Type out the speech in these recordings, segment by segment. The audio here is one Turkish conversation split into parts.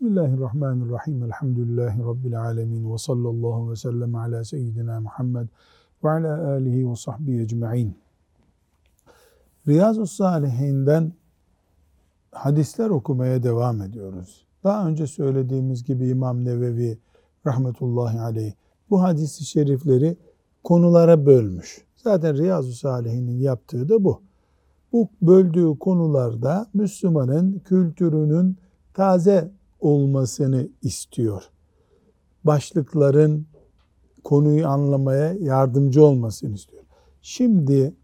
Bismillahirrahmanirrahim. Elhamdülillahi Rabbil alemin. Ve sallallahu ve sellem ala seyyidina Muhammed ve ala alihi ve sahbihi ecma'in. Riyazu Salihinden hadisler okumaya devam ediyoruz. Daha önce söylediğimiz gibi İmam Nevevi rahmetullahi aleyh bu hadisi şerifleri konulara bölmüş. Zaten Riyazu Salihinin yaptığı da bu. Bu böldüğü konularda Müslümanın kültürünün taze olmasını istiyor. Başlıkların konuyu anlamaya yardımcı olmasını istiyor. Şimdi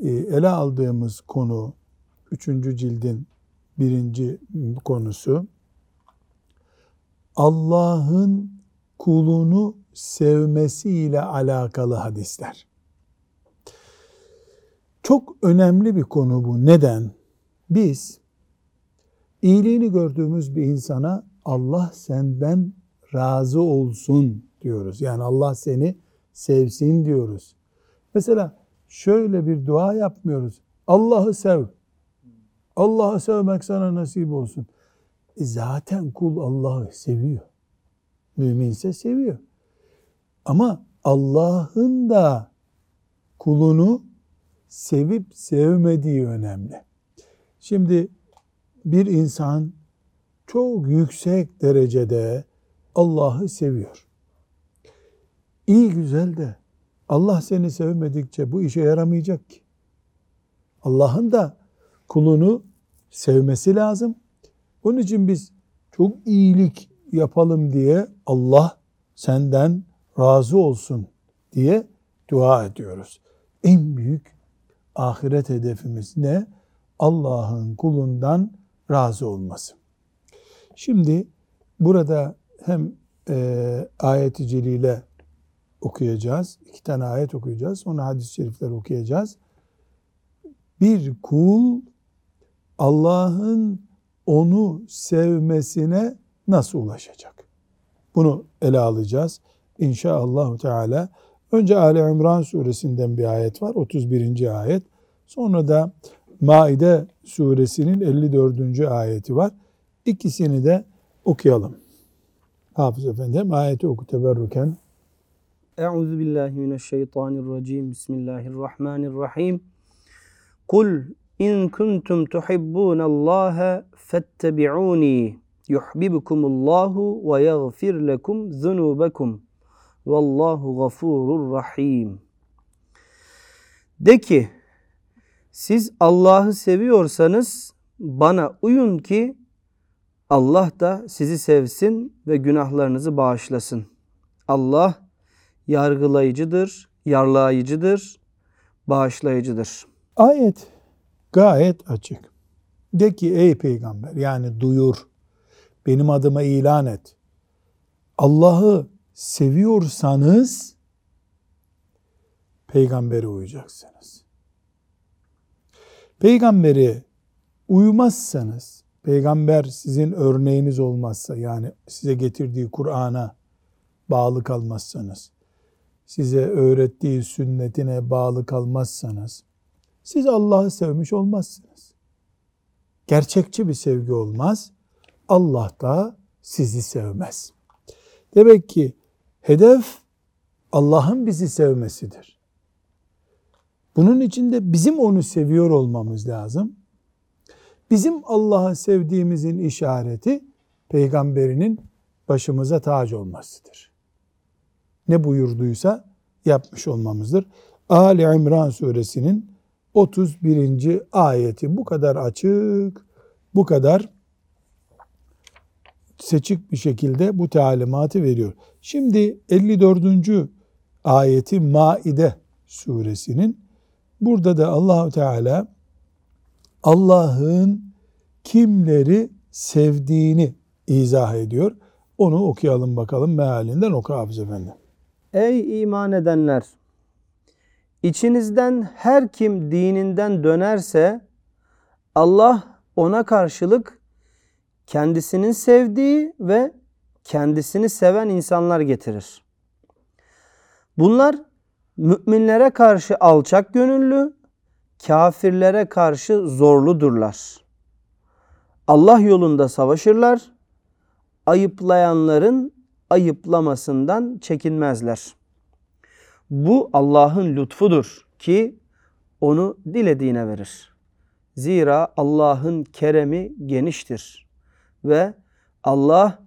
e, ele aldığımız konu, üçüncü cildin birinci konusu, Allah'ın kulunu sevmesiyle alakalı hadisler. Çok önemli bir konu bu. Neden? Biz iyiliğini gördüğümüz bir insana Allah senden razı olsun diyoruz. Yani Allah seni sevsin diyoruz. Mesela şöyle bir dua yapmıyoruz. Allah'ı sev. Allah'ı sevmek sana nasip olsun. E zaten kul Allah'ı seviyor. Müminse seviyor. Ama Allah'ın da kulunu sevip sevmediği önemli. Şimdi bir insan çok yüksek derecede Allah'ı seviyor. İyi güzel de Allah seni sevmedikçe bu işe yaramayacak ki. Allah'ın da kulunu sevmesi lazım. Onun için biz çok iyilik yapalım diye Allah senden razı olsun diye dua ediyoruz. En büyük ahiret hedefimiz ne? Allah'ın kulundan razı olması. Şimdi burada hem e, ayet-i celile okuyacağız. iki tane ayet okuyacağız. Sonra hadis-i şerifler okuyacağız. Bir kul Allah'ın onu sevmesine nasıl ulaşacak? Bunu ele alacağız. İnşallah Teala. Önce Ali İmran suresinden bir ayet var. 31. ayet. Sonra da Maide suresinin 54. ayeti var. İkisini de okuyalım. Hafız efendim ayeti oku teberrüken. Euzu billahi mineşşeytanirracim. Bismillahirrahmanirrahim. Kul in kuntum tuhibbunallaha fettebi'uni yuhibbukumullahu ve yaghfir lekum zunubakum. Vallahu gafurur rahim. De ki siz Allah'ı seviyorsanız bana uyun ki Allah da sizi sevsin ve günahlarınızı bağışlasın. Allah yargılayıcıdır, yarlayıcıdır, bağışlayıcıdır. Ayet gayet açık. De ki ey peygamber yani duyur, benim adıma ilan et. Allah'ı seviyorsanız peygambere uyacaksınız peygamberi uymazsanız, peygamber sizin örneğiniz olmazsa yani size getirdiği Kur'an'a bağlı kalmazsanız, size öğrettiği sünnetine bağlı kalmazsanız, siz Allah'ı sevmiş olmazsınız. Gerçekçi bir sevgi olmaz. Allah da sizi sevmez. Demek ki hedef Allah'ın bizi sevmesidir. Bunun için de bizim onu seviyor olmamız lazım. Bizim Allah'ı sevdiğimizin işareti peygamberinin başımıza tac olmasıdır. Ne buyurduysa yapmış olmamızdır. Ali İmran suresinin 31. ayeti bu kadar açık, bu kadar seçik bir şekilde bu talimatı veriyor. Şimdi 54. ayeti Maide suresinin Burada da Allahu Teala Allah'ın kimleri sevdiğini izah ediyor. Onu okuyalım bakalım mealinden oku Hafız Efendi. Ey iman edenler! İçinizden her kim dininden dönerse Allah ona karşılık kendisinin sevdiği ve kendisini seven insanlar getirir. Bunlar müminlere karşı alçak gönüllü, kafirlere karşı zorludurlar. Allah yolunda savaşırlar ayıplayanların ayıplamasından çekinmezler. Bu Allah'ın lütfudur ki onu dilediğine verir. Zira Allah'ın keremi geniştir ve Allah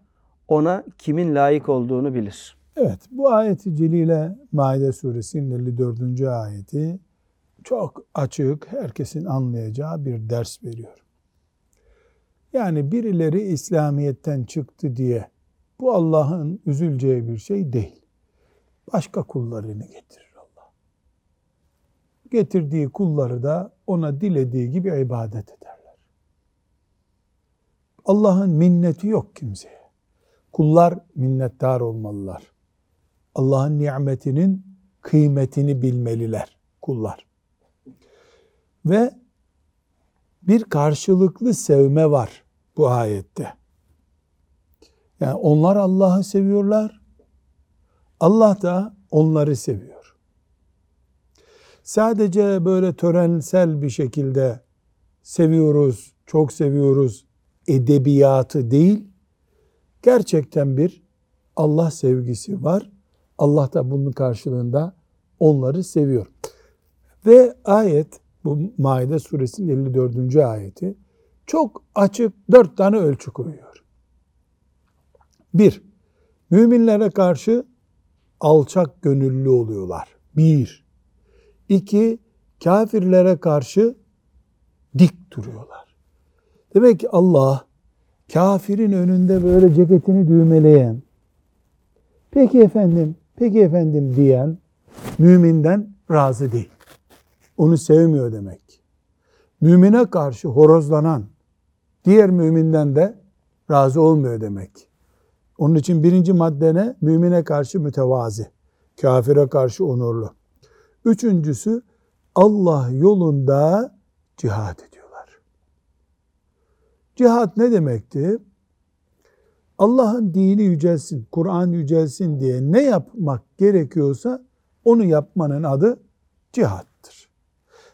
ona kimin layık olduğunu bilir. Evet bu ayeti celile Maide suresinin 54. ayeti çok açık herkesin anlayacağı bir ders veriyor. Yani birileri İslamiyet'ten çıktı diye bu Allah'ın üzüleceği bir şey değil. Başka kullarını getirir Allah. Getirdiği kulları da ona dilediği gibi ibadet ederler. Allah'ın minneti yok kimseye. Kullar minnettar olmalılar. Allah'ın nimetinin kıymetini bilmeliler kullar. Ve bir karşılıklı sevme var bu ayette. Yani onlar Allah'ı seviyorlar. Allah da onları seviyor. Sadece böyle törensel bir şekilde seviyoruz, çok seviyoruz edebiyatı değil, gerçekten bir Allah sevgisi var. Allah da bunun karşılığında onları seviyor. Ve ayet bu Maide suresinin 54. ayeti çok açık dört tane ölçü koyuyor. Bir, müminlere karşı alçak gönüllü oluyorlar. Bir. İki, kafirlere karşı dik duruyorlar. Demek ki Allah kafirin önünde böyle ceketini düğmeleyen, peki efendim, peki efendim diyen müminden razı değil. Onu sevmiyor demek. Mümine karşı horozlanan diğer müminden de razı olmuyor demek. Onun için birinci maddene mümine karşı mütevazi, kafire karşı onurlu. Üçüncüsü Allah yolunda cihad ediyorlar. Cihad ne demekti? Allah'ın dini yücelsin, Kur'an yücelsin diye ne yapmak gerekiyorsa onu yapmanın adı cihattır.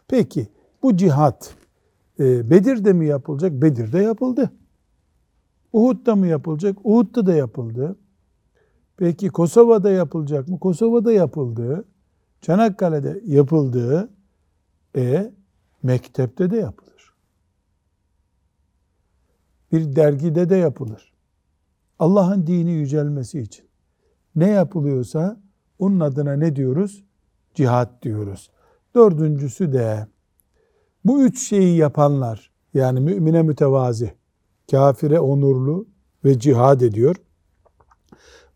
Peki bu cihat e, Bedir'de mi yapılacak? Bedir'de yapıldı. Uhud'da mı yapılacak? Uhud'da da yapıldı. Peki Kosova'da yapılacak mı? Kosova'da yapıldı. Çanakkale'de yapıldı. E mektepte de yapılır. Bir dergide de yapılır. Allah'ın dini yücelmesi için ne yapılıyorsa onun adına ne diyoruz? Cihat diyoruz. Dördüncüsü de bu üç şeyi yapanlar yani mümine mütevazi, kafire onurlu ve cihad ediyor.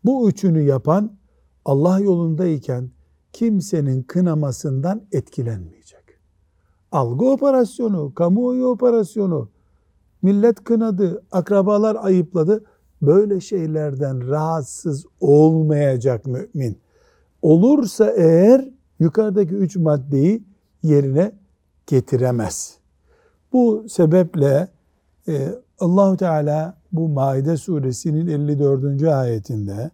Bu üçünü yapan Allah yolundayken kimsenin kınamasından etkilenmeyecek. Algı operasyonu, kamuoyu operasyonu, millet kınadı, akrabalar ayıpladı. Böyle şeylerden rahatsız olmayacak mümin. Olursa eğer yukarıdaki üç maddeyi yerine getiremez. Bu sebeple e, Allahu Teala bu Maide suresinin 54. ayetinde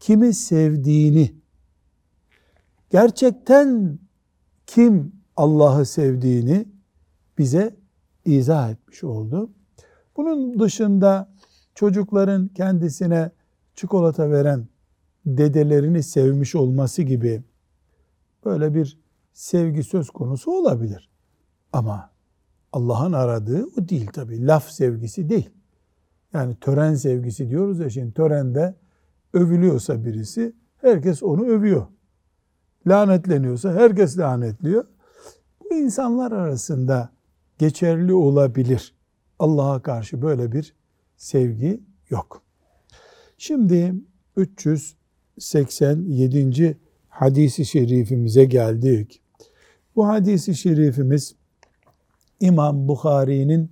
kimi sevdiğini gerçekten kim Allah'ı sevdiğini bize izah etmiş oldu. Bunun dışında çocukların kendisine çikolata veren dedelerini sevmiş olması gibi böyle bir sevgi söz konusu olabilir. Ama Allah'ın aradığı o değil tabi. Laf sevgisi değil. Yani tören sevgisi diyoruz ya şimdi törende övülüyorsa birisi herkes onu övüyor. Lanetleniyorsa herkes lanetliyor. Bu insanlar arasında geçerli olabilir. Allah'a karşı böyle bir sevgi yok. Şimdi 387. hadisi şerifimize geldik. Bu hadisi şerifimiz İmam Bukhari'nin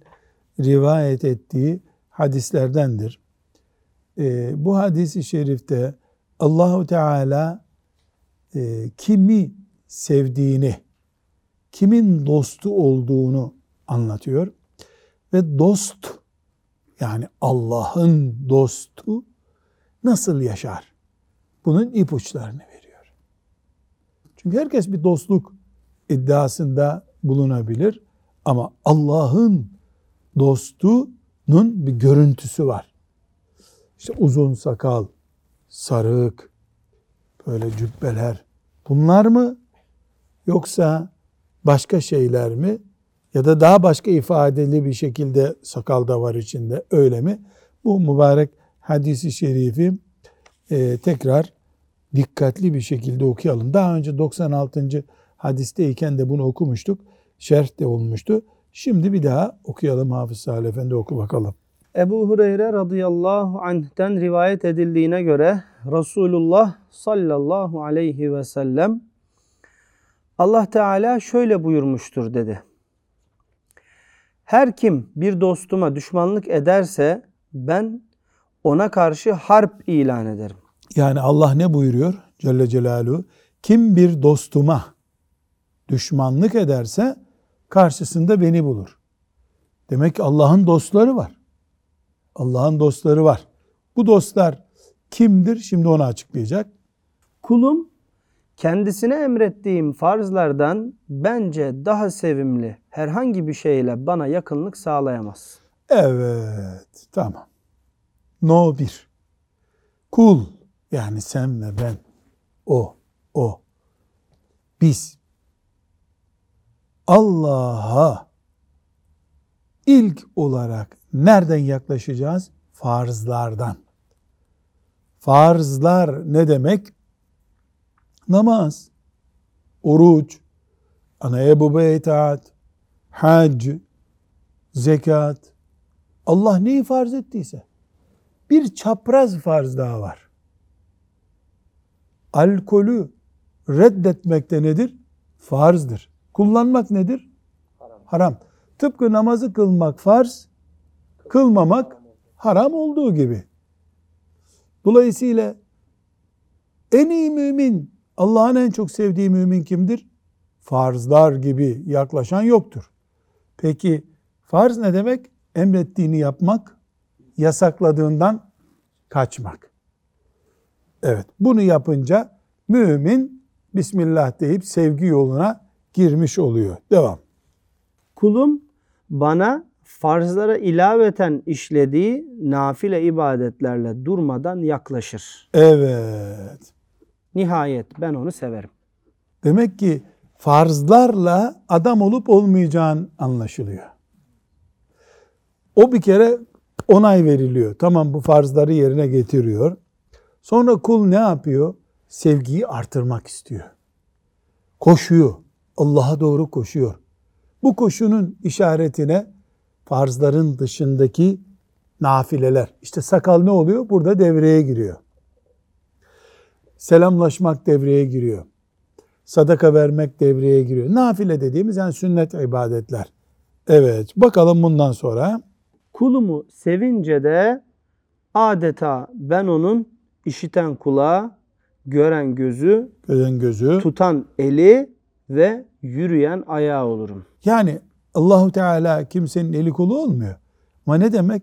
rivayet ettiği hadislerdendir. Ee, bu hadisi şerifte Allahu Teala e, kimi sevdiğini, kimin dostu olduğunu anlatıyor. Ve dost yani Allah'ın dostu nasıl yaşar? Bunun ipuçlarını veriyor. Çünkü herkes bir dostluk iddiasında bulunabilir ama Allah'ın dostunun bir görüntüsü var. işte uzun sakal, sarık, böyle cübbeler bunlar mı? Yoksa başka şeyler mi? Ya da daha başka ifadeli bir şekilde sakal da var içinde öyle mi? Bu mübarek hadisi şerifi e, tekrar dikkatli bir şekilde okuyalım. Daha önce 96. hadisteyken de bunu okumuştuk. Şerh de olmuştu. Şimdi bir daha okuyalım Hafız Salih Efendi oku bakalım. Ebu Hureyre radıyallahu anh'ten rivayet edildiğine göre Resulullah sallallahu aleyhi ve sellem Allah Teala şöyle buyurmuştur dedi. Her kim bir dostuma düşmanlık ederse ben ona karşı harp ilan ederim. Yani Allah ne buyuruyor Celle Celaluhu? Kim bir dostuma düşmanlık ederse karşısında beni bulur. Demek ki Allah'ın dostları var. Allah'ın dostları var. Bu dostlar kimdir? Şimdi onu açıklayacak. Kulum kendisine emrettiğim farzlardan bence daha sevimli herhangi bir şeyle bana yakınlık sağlayamaz. Evet, tamam. No bir. Kul, yani sen ve ben, o, o, biz Allah'a ilk olarak nereden yaklaşacağız? Farzlardan. Farzlar ne demek? Namaz, oruç, anaya babaya itaat, hac, zekat. Allah neyi farz ettiyse. Bir çapraz farz daha var. Alkolü reddetmek de nedir? Farzdır. Kullanmak nedir? Haram. Haram. Tıpkı namazı kılmak farz, kılmamak haram olduğu gibi. Dolayısıyla en iyi mümin, Allah'ın en çok sevdiği mümin kimdir? Farzlar gibi yaklaşan yoktur. Peki farz ne demek? Emrettiğini yapmak, yasakladığından kaçmak. Evet, bunu yapınca mümin Bismillah deyip sevgi yoluna girmiş oluyor. Devam. Kulum bana farzlara ilaveten işlediği nafile ibadetlerle durmadan yaklaşır. Evet. Nihayet ben onu severim. Demek ki farzlarla adam olup olmayacağın anlaşılıyor. O bir kere onay veriliyor. Tamam bu farzları yerine getiriyor. Sonra kul ne yapıyor? Sevgiyi artırmak istiyor. Koşuyor. Allah'a doğru koşuyor. Bu koşunun işaretine farzların dışındaki nafileler. İşte sakal ne oluyor? Burada devreye giriyor. Selamlaşmak devreye giriyor. Sadaka vermek devreye giriyor. Nafile dediğimiz yani sünnet ibadetler. Evet bakalım bundan sonra. Kulumu sevince de adeta ben onun işiten kulağı, gören gözü, Gözen gözü. tutan eli ve yürüyen ayağı olurum. Yani Allahu Teala kimsenin eli kulu olmuyor. Ama ne demek?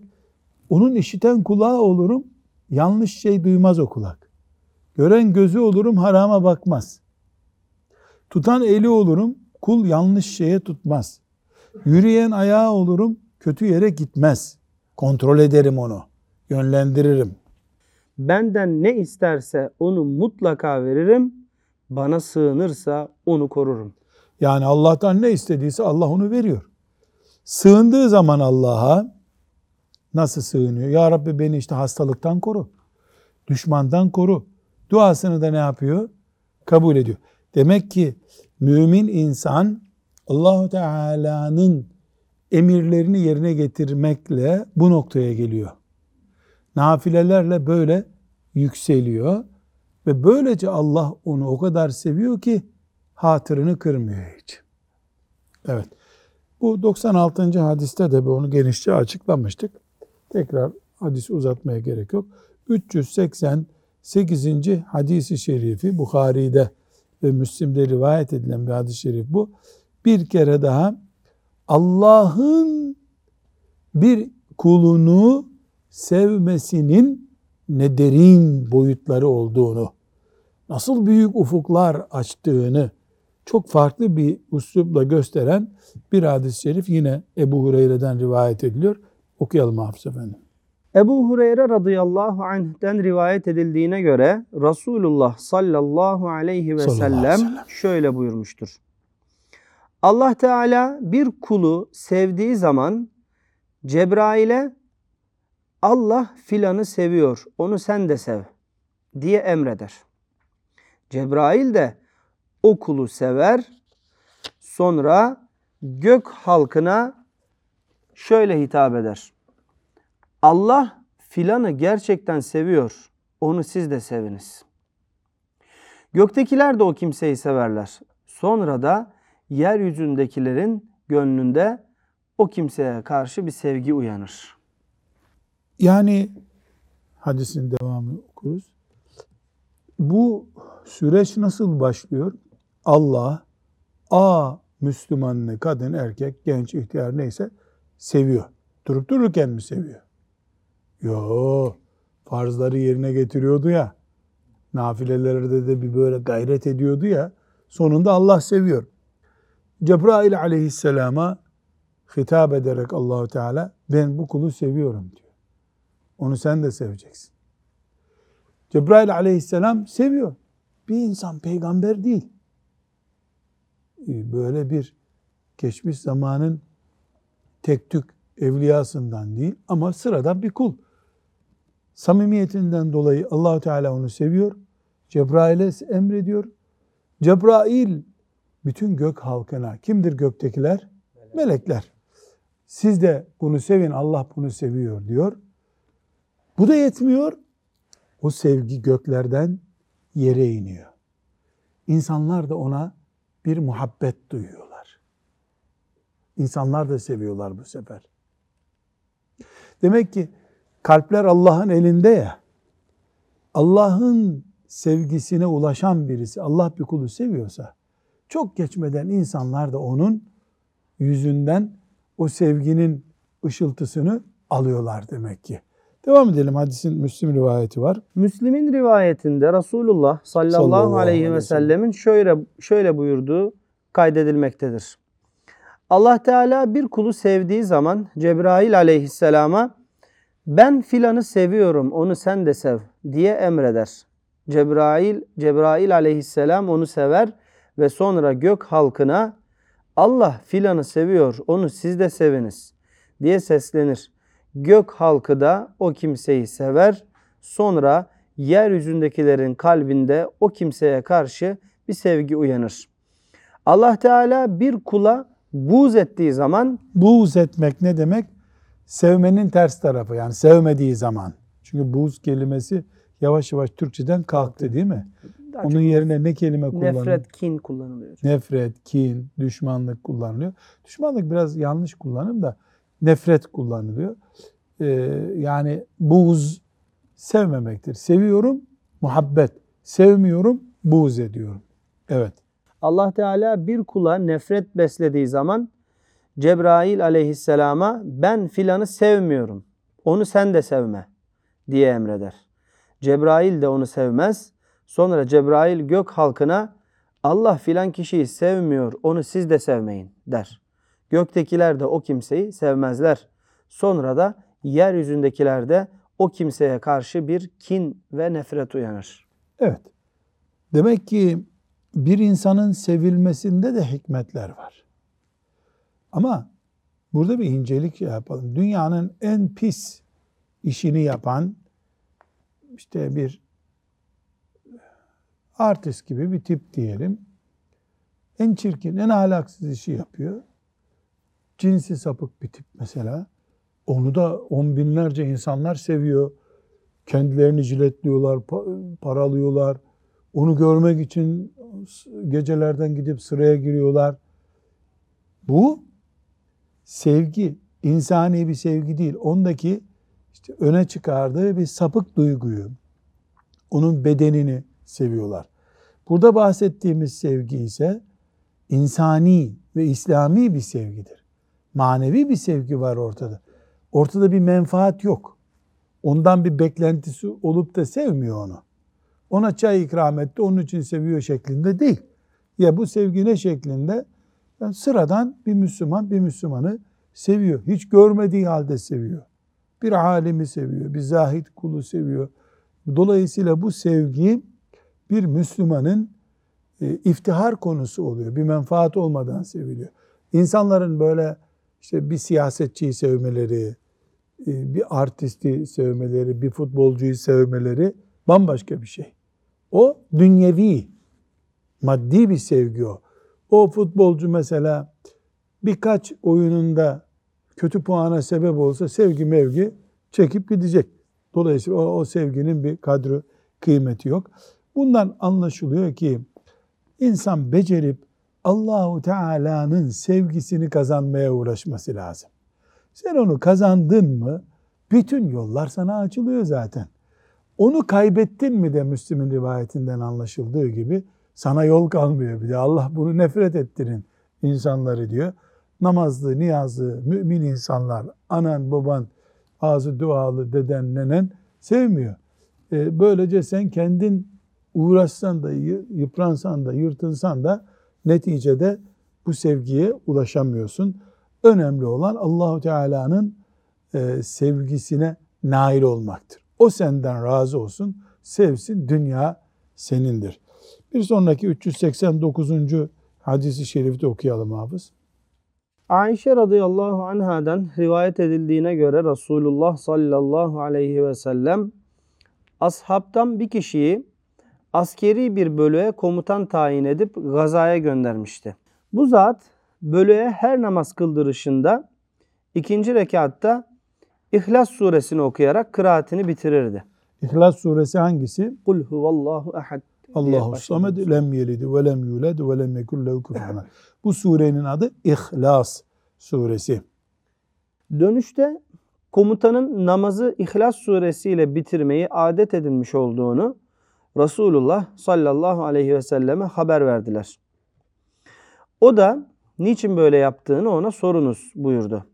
Onun işiten kulağı olurum, yanlış şey duymaz o kulak. Gören gözü olurum, harama bakmaz. Tutan eli olurum, kul yanlış şeye tutmaz. Yürüyen ayağı olurum, kötü yere gitmez. Kontrol ederim onu, yönlendiririm. Benden ne isterse onu mutlaka veririm. Bana sığınırsa onu korurum. Yani Allah'tan ne istediyse Allah onu veriyor. Sığındığı zaman Allah'a nasıl sığınıyor? Ya Rabbi beni işte hastalıktan koru. Düşmandan koru. Duasını da ne yapıyor? Kabul ediyor. Demek ki mümin insan Allahu Teala'nın emirlerini yerine getirmekle bu noktaya geliyor. Nafilelerle böyle yükseliyor ve böylece Allah onu o kadar seviyor ki hatırını kırmıyor hiç. Evet. Bu 96. hadiste de onu genişçe açıklamıştık. Tekrar hadisi uzatmaya gerek yok. 388. hadisi şerifi Bukhari'de ve Müslim'de rivayet edilen bir hadis-i şerif bu. Bir kere daha Allah'ın bir kulunu sevmesinin ne derin boyutları olduğunu, nasıl büyük ufuklar açtığını çok farklı bir üslupla gösteren bir hadis-i şerif yine Ebu Hureyre'den rivayet ediliyor. Okuyalım Hafız Efendi. Ebu Hureyre radıyallahu anh'ten rivayet edildiğine göre Resulullah sallallahu aleyhi ve Sallallahu aleyhi ve sellem sellem. şöyle buyurmuştur. Allah Teala bir kulu sevdiği zaman Cebrail'e Allah filanı seviyor, onu sen de sev diye emreder. Cebrail de o kulu sever. Sonra gök halkına şöyle hitap eder. Allah filanı gerçekten seviyor. Onu siz de seviniz. Göktekiler de o kimseyi severler. Sonra da yeryüzündekilerin gönlünde o kimseye karşı bir sevgi uyanır. Yani hadisin devamını okuruz. Bu süreç nasıl başlıyor? Allah A Müslümanını kadın, erkek, genç, ihtiyar neyse seviyor. Durup dururken mi seviyor? Yo, farzları yerine getiriyordu ya. Nafilelerde de bir böyle gayret ediyordu ya. Sonunda Allah seviyor. Cebrail aleyhisselama hitap ederek Allahu Teala ben bu kulu seviyorum diyor. Onu sen de seveceksin. Cebrail aleyhisselam seviyor. Bir insan peygamber değil. Ee, Böyle bir geçmiş zamanın tek tük evliyasından değil ama sıradan bir kul. Samimiyetinden dolayı Allahu Teala onu seviyor. Cebrail'e emrediyor. Cebrail bütün gök halkına kimdir göktekiler? Melekler. Siz de bunu sevin Allah bunu seviyor diyor. Bu da yetmiyor. O sevgi göklerden yere iniyor. İnsanlar da ona bir muhabbet duyuyorlar. İnsanlar da seviyorlar bu sefer. Demek ki kalpler Allah'ın elinde ya. Allah'ın sevgisine ulaşan birisi Allah bir kulu seviyorsa çok geçmeden insanlar da onun yüzünden o sevginin ışıltısını alıyorlar demek ki. Devam edelim. Hadisin Müslim rivayeti var. Müslim'in rivayetinde Resulullah sallallahu, Sallallahu aleyhi aleyhi ve ve sellemin şöyle şöyle buyurduğu kaydedilmektedir. Allah Teala bir kulu sevdiği zaman Cebrail aleyhisselama ben filanı seviyorum onu sen de sev diye emreder. Cebrail Cebrail aleyhisselam onu sever ve sonra gök halkına Allah filanı seviyor onu siz de seviniz diye seslenir. Gök halkı da o kimseyi sever. Sonra yeryüzündekilerin kalbinde o kimseye karşı bir sevgi uyanır. Allah Teala bir kula buğz ettiği zaman Buğz etmek ne demek? Sevmenin ters tarafı yani sevmediği zaman. Çünkü buğz kelimesi yavaş yavaş Türkçeden kalktı değil mi? daha Onun yerine ne kelime kullanılıyor? nefret, kin kullanılıyor. Nefret, kin, düşmanlık kullanılıyor. Düşmanlık biraz yanlış kullanım da nefret kullanılıyor. Ee, yani buğz sevmemektir. Seviyorum, muhabbet. Sevmiyorum, buğz ediyorum. Evet. Allah Teala bir kula nefret beslediği zaman Cebrail aleyhisselama ben filanı sevmiyorum. Onu sen de sevme diye emreder. Cebrail de onu sevmez. Sonra Cebrail gök halkına Allah filan kişiyi sevmiyor. Onu siz de sevmeyin der. Göktekiler de o kimseyi sevmezler. Sonra da yeryüzündekiler de o kimseye karşı bir kin ve nefret uyanır. Evet. Demek ki bir insanın sevilmesinde de hikmetler var. Ama burada bir incelik yapalım. Dünyanın en pis işini yapan işte bir artist gibi bir tip diyelim. En çirkin, en ahlaksız işi yapıyor. Cinsi sapık bir tip mesela. Onu da on binlerce insanlar seviyor. Kendilerini jiletliyorlar, pa- paralıyorlar. Onu görmek için gecelerden gidip sıraya giriyorlar. Bu sevgi, insani bir sevgi değil. Ondaki işte öne çıkardığı bir sapık duyguyu, onun bedenini seviyorlar. Burada bahsettiğimiz sevgi ise insani ve İslami bir sevgidir. Manevi bir sevgi var ortada. Ortada bir menfaat yok. Ondan bir beklentisi olup da sevmiyor onu. Ona çay ikram etti, onun için seviyor şeklinde değil. Ya bu sevgi ne şeklinde? Yani sıradan bir Müslüman bir Müslümanı seviyor. Hiç görmediği halde seviyor. bir alimi seviyor, bir zahid kulu seviyor. Dolayısıyla bu sevgi bir Müslümanın e, iftihar konusu oluyor. Bir menfaat olmadan seviliyor. İnsanların böyle işte bir siyasetçiyi sevmeleri, e, bir artisti sevmeleri, bir futbolcuyu sevmeleri bambaşka bir şey. O dünyevi, maddi bir sevgi o. O futbolcu mesela birkaç oyununda kötü puana sebep olsa sevgi mevgi çekip gidecek. Dolayısıyla o, o sevginin bir kadro kıymeti yok. Bundan anlaşılıyor ki insan becerip Allahu Teala'nın sevgisini kazanmaya uğraşması lazım. Sen onu kazandın mı bütün yollar sana açılıyor zaten. Onu kaybettin mi de Müslim'in rivayetinden anlaşıldığı gibi sana yol kalmıyor bir de. Allah bunu nefret ettirin insanları diyor. Namazlı, niyazlı, mümin insanlar, anan, baban, ağzı dualı, deden, nenen sevmiyor. E, böylece sen kendin uğraşsan da, yıpransan da, yırtınsan da neticede bu sevgiye ulaşamıyorsun. Önemli olan Allahu Teala'nın e, sevgisine nail olmaktır. O senden razı olsun, sevsin, dünya senindir. Bir sonraki 389. hadisi şerifte okuyalım hafız. Ayşe radıyallahu anhadan rivayet edildiğine göre Resulullah sallallahu aleyhi ve sellem ashabtan bir kişiyi askeri bir bölüğe komutan tayin edip gazaya göndermişti. Bu zat bölüğe her namaz kıldırışında ikinci rekatta İhlas suresini okuyarak kıraatini bitirirdi. İhlas suresi hangisi? Kul huvallahu ehad. Allahu samed lem yelid ve lem yulad ve lem yekul lehu kufuven Bu surenin adı İhlas suresi. Dönüşte komutanın namazı İhlas suresiyle bitirmeyi adet edinmiş olduğunu Resulullah sallallahu aleyhi ve selleme haber verdiler. O da niçin böyle yaptığını ona sorunuz buyurdu.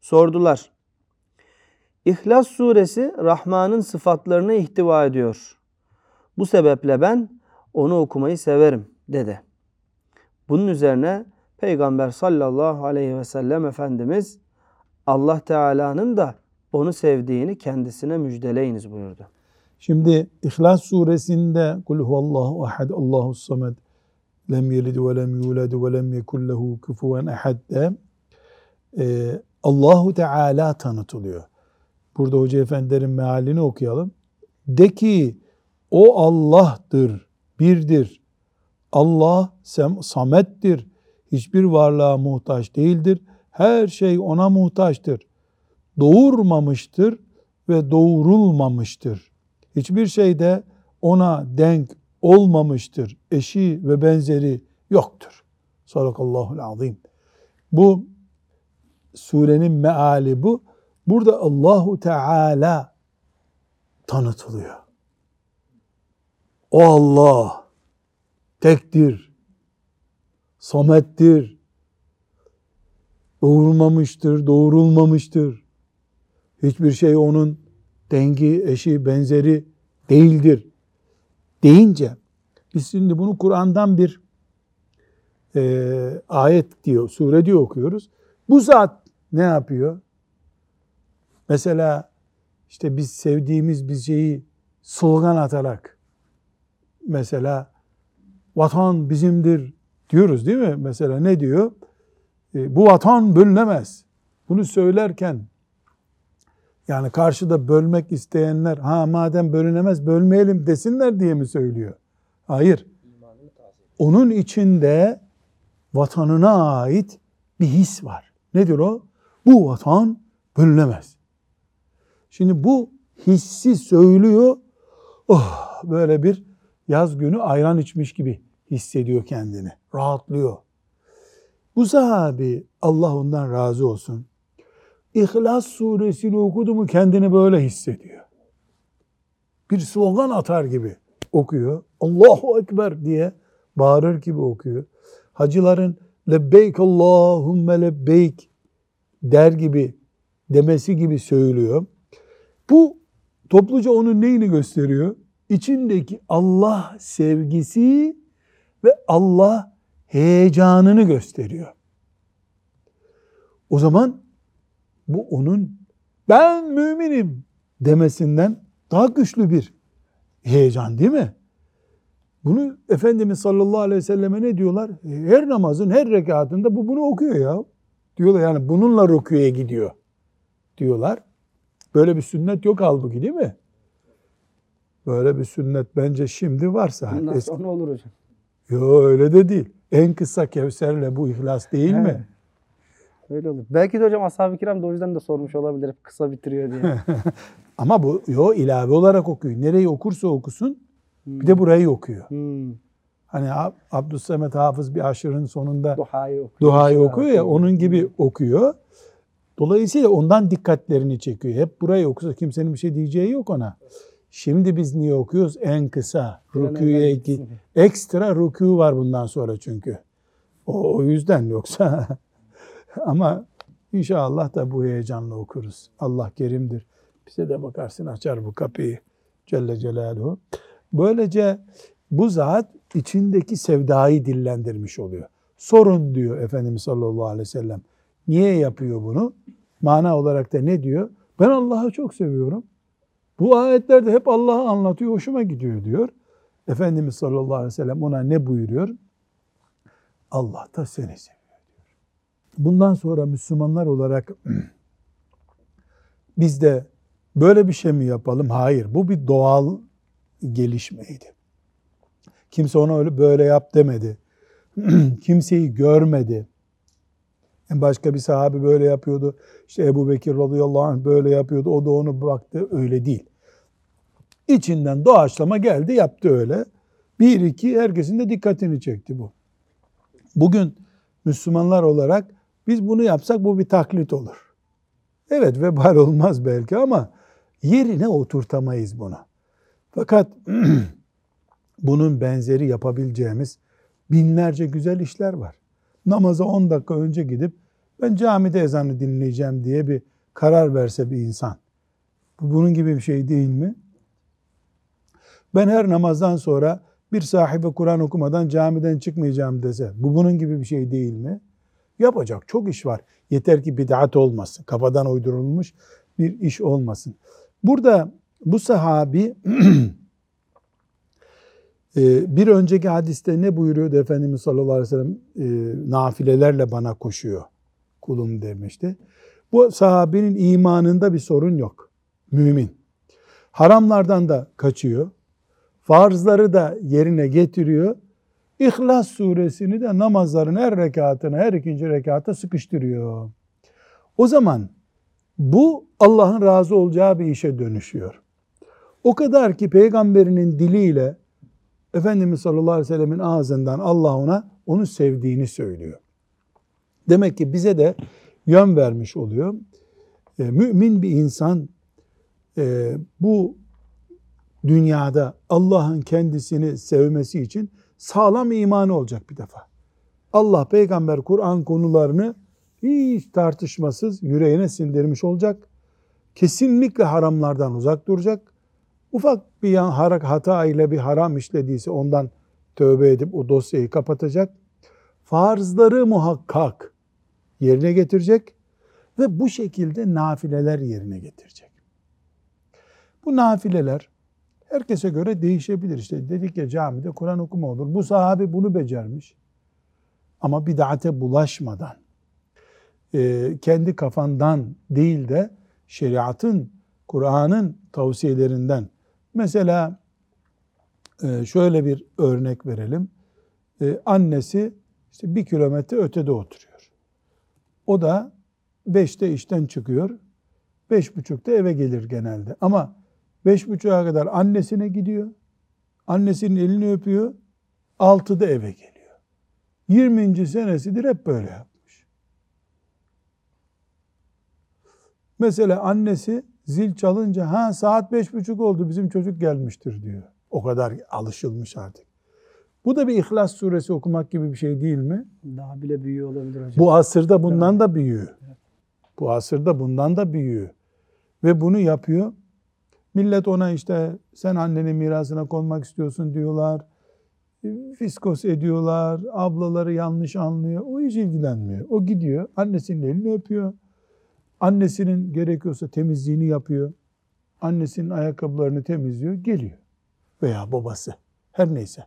Sordular. İhlas suresi Rahman'ın sıfatlarını ihtiva ediyor. Bu sebeple ben onu okumayı severim dedi. Bunun üzerine Peygamber sallallahu aleyhi ve sellem Efendimiz Allah Teala'nın da onu sevdiğini kendisine müjdeleyiniz buyurdu. Şimdi İhlas suresinde Kul huvallahu ahad Allahu samed lem yelid ve lem yulad ve lem yekun lehu kufuven ahad de e, Allahu Teala tanıtılıyor. Burada Hoca Efendilerin mealini okuyalım. De ki o Allah'tır, birdir. Allah sem, samettir. Hiçbir varlığa muhtaç değildir. Her şey ona muhtaçtır. Doğurmamıştır ve doğurulmamıştır. Hiçbir şeyde ona denk olmamıştır. Eşi ve benzeri yoktur. Sadakallahul azim. Bu surenin meali bu. Burada Allahu Teala tanıtılıyor. O Allah tektir, samettir, doğurmamıştır, doğurulmamıştır. Hiçbir şey onun dengi, eşi, benzeri değildir deyince biz şimdi bunu Kur'an'dan bir e, ayet diyor, sure diyor okuyoruz. Bu zat ne yapıyor? Mesela işte biz sevdiğimiz bir şeyi slogan atarak mesela vatan bizimdir diyoruz değil mi? Mesela ne diyor? E, bu vatan bölünemez. Bunu söylerken yani karşıda bölmek isteyenler ha madem bölünemez bölmeyelim desinler diye mi söylüyor? Hayır. Onun içinde vatanına ait bir his var. Nedir o? Bu vatan bölünemez. Şimdi bu hissi söylüyor. Oh böyle bir yaz günü ayran içmiş gibi hissediyor kendini. Rahatlıyor. Bu sahabi Allah ondan razı olsun. İhlas suresini okudu mu kendini böyle hissediyor. Bir slogan atar gibi okuyor. Allahu Ekber diye bağırır gibi okuyor. Hacıların lebbeyk Allahümme lebbeyk der gibi demesi gibi söylüyor. Bu topluca onun neyini gösteriyor? İçindeki Allah sevgisi ve Allah heyecanını gösteriyor. O zaman bu onun ben müminim demesinden daha güçlü bir heyecan değil mi? Bunu Efendimiz sallallahu aleyhi ve selleme ne diyorlar? Her namazın her rekatında bu bunu okuyor ya. Diyorlar yani bununla rüküye gidiyor diyorlar. Böyle bir sünnet yok halbuki değil mi? Böyle bir sünnet bence şimdi varsa. Bundan Eski- sonra olur hocam. Yo öyle de değil. En kısa Kevser'le bu ihlas değil He. mi? Öyle olur. Belki de hocam ashab-ı kiram da o yüzden de sormuş olabilir. Hep kısa bitiriyor diye. Ama bu yo ilave olarak okuyor. Nereyi okursa okusun bir de burayı okuyor. hmm. Hani Ab- Abdüssemet Hafız bir aşırın sonunda Duhayı okuyor. Şöyle okuyor ya onun gibi okuyor. Dolayısıyla ondan dikkatlerini çekiyor. Hep burayı okusa kimsenin bir şey diyeceği yok ona. Şimdi biz niye okuyoruz? En kısa rüküye git. Ekstra rükû var bundan sonra çünkü. O, o yüzden yoksa. Ama inşallah da bu heyecanla okuruz. Allah kerimdir. Bize de bakarsın açar bu kapıyı. Celle Celaluhu. Böylece bu zat içindeki sevdayı dillendirmiş oluyor. Sorun diyor Efendimiz sallallahu aleyhi ve sellem. Niye yapıyor bunu? Mana olarak da ne diyor? Ben Allah'ı çok seviyorum. Bu ayetlerde hep Allah'ı anlatıyor, hoşuma gidiyor diyor. Efendimiz sallallahu aleyhi ve sellem ona ne buyuruyor? Allah da seni seviyor diyor. Bundan sonra Müslümanlar olarak biz de böyle bir şey mi yapalım? Hayır. Bu bir doğal gelişmeydi. Kimse ona öyle böyle yap demedi. Kimseyi görmedi. Başka bir sahabe böyle yapıyordu. İşte Ebu Bekir radıyallahu anh böyle yapıyordu. O da onu baktı. Öyle değil. İçinden doğaçlama geldi yaptı öyle. Bir iki herkesin de dikkatini çekti bu. Bugün Müslümanlar olarak biz bunu yapsak bu bir taklit olur. Evet vebal olmaz belki ama yerine oturtamayız bunu. Fakat bunun benzeri yapabileceğimiz binlerce güzel işler var. Namaza 10 dakika önce gidip ben camide ezanı dinleyeceğim diye bir karar verse bir insan. Bu bunun gibi bir şey değil mi? Ben her namazdan sonra bir sahibe Kur'an okumadan camiden çıkmayacağım dese bu bunun gibi bir şey değil mi? Yapacak çok iş var. Yeter ki bid'at olmasın. Kafadan uydurulmuş bir iş olmasın. Burada bu sahabi bir önceki hadiste ne buyuruyordu Efendimiz sallallahu aleyhi ve sellem? E, nafilelerle bana koşuyor kulum demişti. Bu sahabinin imanında bir sorun yok. Mümin. Haramlardan da kaçıyor. Farzları da yerine getiriyor. İhlas suresini de namazların her rekatına, her ikinci rekata sıkıştırıyor. O zaman bu Allah'ın razı olacağı bir işe dönüşüyor. O kadar ki peygamberinin diliyle Efendimiz sallallahu aleyhi ve sellemin ağzından Allah ona onu sevdiğini söylüyor. Demek ki bize de yön vermiş oluyor. E, mümin bir insan e, bu dünyada Allah'ın kendisini sevmesi için sağlam imanı olacak bir defa. Allah peygamber Kur'an konularını hiç tartışmasız yüreğine sindirmiş olacak. Kesinlikle haramlardan uzak duracak. Ufak bir yan harak hata ile bir haram işlediyse ondan tövbe edip o dosyayı kapatacak. Farzları muhakkak yerine getirecek ve bu şekilde nafileler yerine getirecek. Bu nafileler herkese göre değişebilir. İşte dedik ya camide Kur'an okuma olur. Bu sahabe bunu becermiş. Ama bid'ate bulaşmadan, e, kendi kafandan değil de şeriatın, Kur'an'ın tavsiyelerinden. Mesela e, şöyle bir örnek verelim. E, annesi işte bir kilometre ötede oturuyor. O da beşte işten çıkıyor. Beş buçukta eve gelir genelde. Ama beş buçuğa kadar annesine gidiyor. Annesinin elini öpüyor. Altıda eve geliyor. 20. senesidir hep böyle yapmış. Mesela annesi zil çalınca ha saat beş buçuk oldu bizim çocuk gelmiştir diyor. O kadar alışılmış artık. Bu da bir İhlas suresi okumak gibi bir şey değil mi? Daha bile büyüğü olabilir hocam. Bu asırda bundan da büyüğü. Bu asırda bundan da büyüğü. Ve bunu yapıyor. Millet ona işte sen annenin mirasına konmak istiyorsun diyorlar. Fiskos ediyorlar. Ablaları yanlış anlıyor. O hiç ilgilenmiyor. O gidiyor. Annesinin elini öpüyor. Annesinin gerekiyorsa temizliğini yapıyor. Annesinin ayakkabılarını temizliyor, geliyor. Veya babası. Her neyse.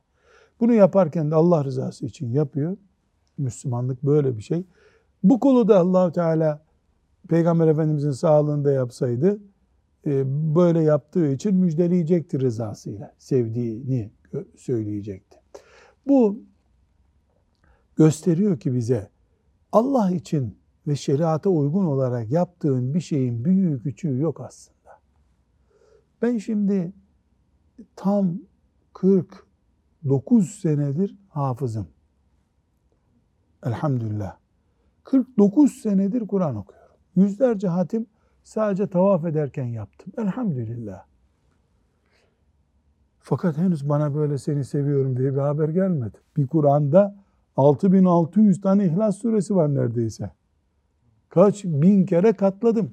Bunu yaparken de Allah rızası için yapıyor. Müslümanlık böyle bir şey. Bu kulu da allah Teala Peygamber Efendimizin sağlığında yapsaydı e, böyle yaptığı için müjdeleyecekti rızasıyla. Sevdiğini söyleyecekti. Bu gösteriyor ki bize Allah için ve şeriata uygun olarak yaptığın bir şeyin büyüğü küçüğü yok aslında. Ben şimdi tam 49 senedir hafızım. Elhamdülillah. 49 senedir Kur'an okuyorum. Yüzlerce hatim sadece tavaf ederken yaptım. Elhamdülillah. Fakat henüz bana böyle seni seviyorum diye bir haber gelmedi. Bir Kur'an'da 6600 tane İhlas suresi var neredeyse. Kaç bin kere katladım.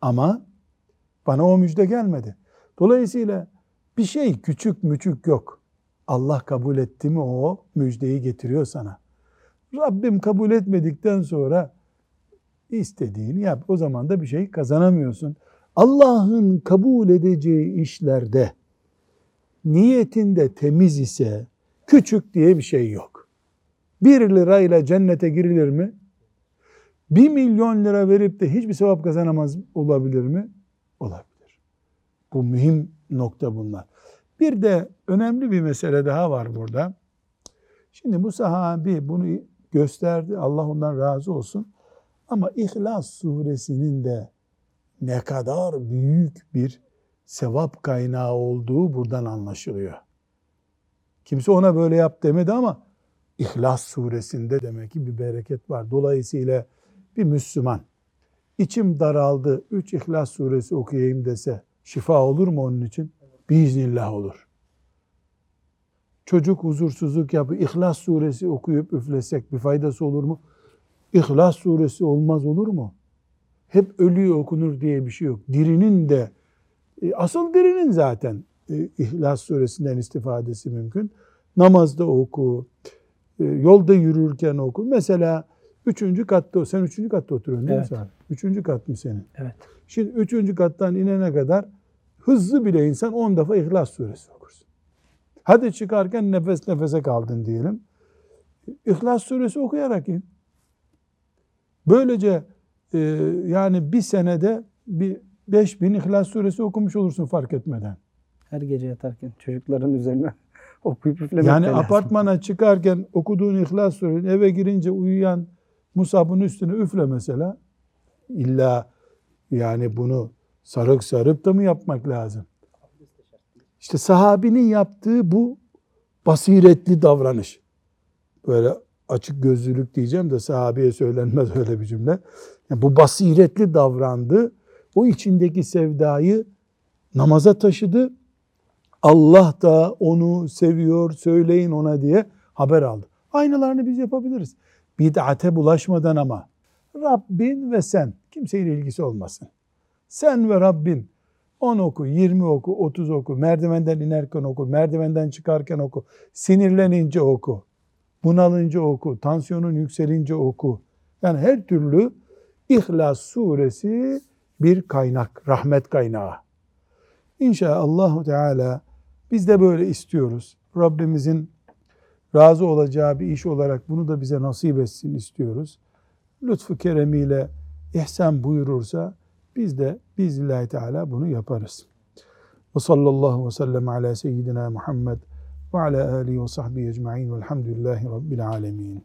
Ama bana o müjde gelmedi. Dolayısıyla bir şey küçük müçük yok. Allah kabul etti mi o müjdeyi getiriyor sana. Rabbim kabul etmedikten sonra istediğini yap. O zaman da bir şey kazanamıyorsun. Allah'ın kabul edeceği işlerde niyetinde temiz ise küçük diye bir şey yok. Bir lirayla cennete girilir mi? Bir milyon lira verip de hiçbir sevap kazanamaz olabilir mi? Olabilir. Bu mühim nokta bunlar. Bir de önemli bir mesele daha var burada. Şimdi bu sahabi bunu gösterdi. Allah ondan razı olsun. Ama İhlas suresinin de ne kadar büyük bir sevap kaynağı olduğu buradan anlaşılıyor. Kimse ona böyle yap demedi ama İhlas suresinde demek ki bir bereket var. Dolayısıyla bir Müslüman içim daraldı, üç İhlas suresi okuyayım dese şifa olur mu onun için? Biiznillah olur. Çocuk huzursuzluk yapıp İhlas suresi okuyup üflesek bir faydası olur mu? İhlas suresi olmaz olur mu? Hep ölüyü okunur diye bir şey yok. Dirinin de e, asıl dirinin zaten e, İhlas suresinden istifadesi mümkün. Namazda oku, e, yolda yürürken oku. Mesela üçüncü katta, sen üçüncü katta oturuyorsun değil Evet. mi sen? Üçüncü kat mı senin? Evet. Şimdi üçüncü kattan inene kadar hızlı bile insan 10 defa İhlas suresi okursun. Hadi çıkarken nefes nefese kaldın diyelim. İhlas suresi okuyarak in. Böylece e, yani bir senede bir 5000 İhlas suresi okumuş olursun fark etmeden. Her gece yatarken çocukların üzerine okuyup üflemek Yani lazım. apartmana çıkarken okuduğun İhlas suresi eve girince uyuyan Musab'ın üstüne üfle mesela. İlla yani bunu sarık sarıp da mı yapmak lazım? İşte sahabinin yaptığı bu basiretli davranış. Böyle açık gözlülük diyeceğim de sahabeye söylenmez öyle bir cümle. Yani bu basiretli davrandı. O içindeki sevdayı namaza taşıdı. Allah da onu seviyor, söyleyin ona diye haber aldı. Aynılarını biz yapabiliriz. Bid'ate bulaşmadan ama Rabbin ve sen, kimseyle ilgisi olmasın. Sen ve Rabbin 10 oku, 20 oku, 30 oku, merdivenden inerken oku, merdivenden çıkarken oku, sinirlenince oku, bunalınca oku, tansiyonun yükselince oku. Yani her türlü İhlas suresi bir kaynak, rahmet kaynağı. İnşallah Teala biz de böyle istiyoruz. Rabbimizin razı olacağı bir iş olarak bunu da bize nasip etsin istiyoruz. Lütfu keremiyle ihsan buyurursa biz de biiznillahü teala bunu yaparız. Ve sallallahu ve sellem ala seyyidina Muhammed ve ala alihi ve sahbihi ecma'in velhamdülillahi rabbil alemin.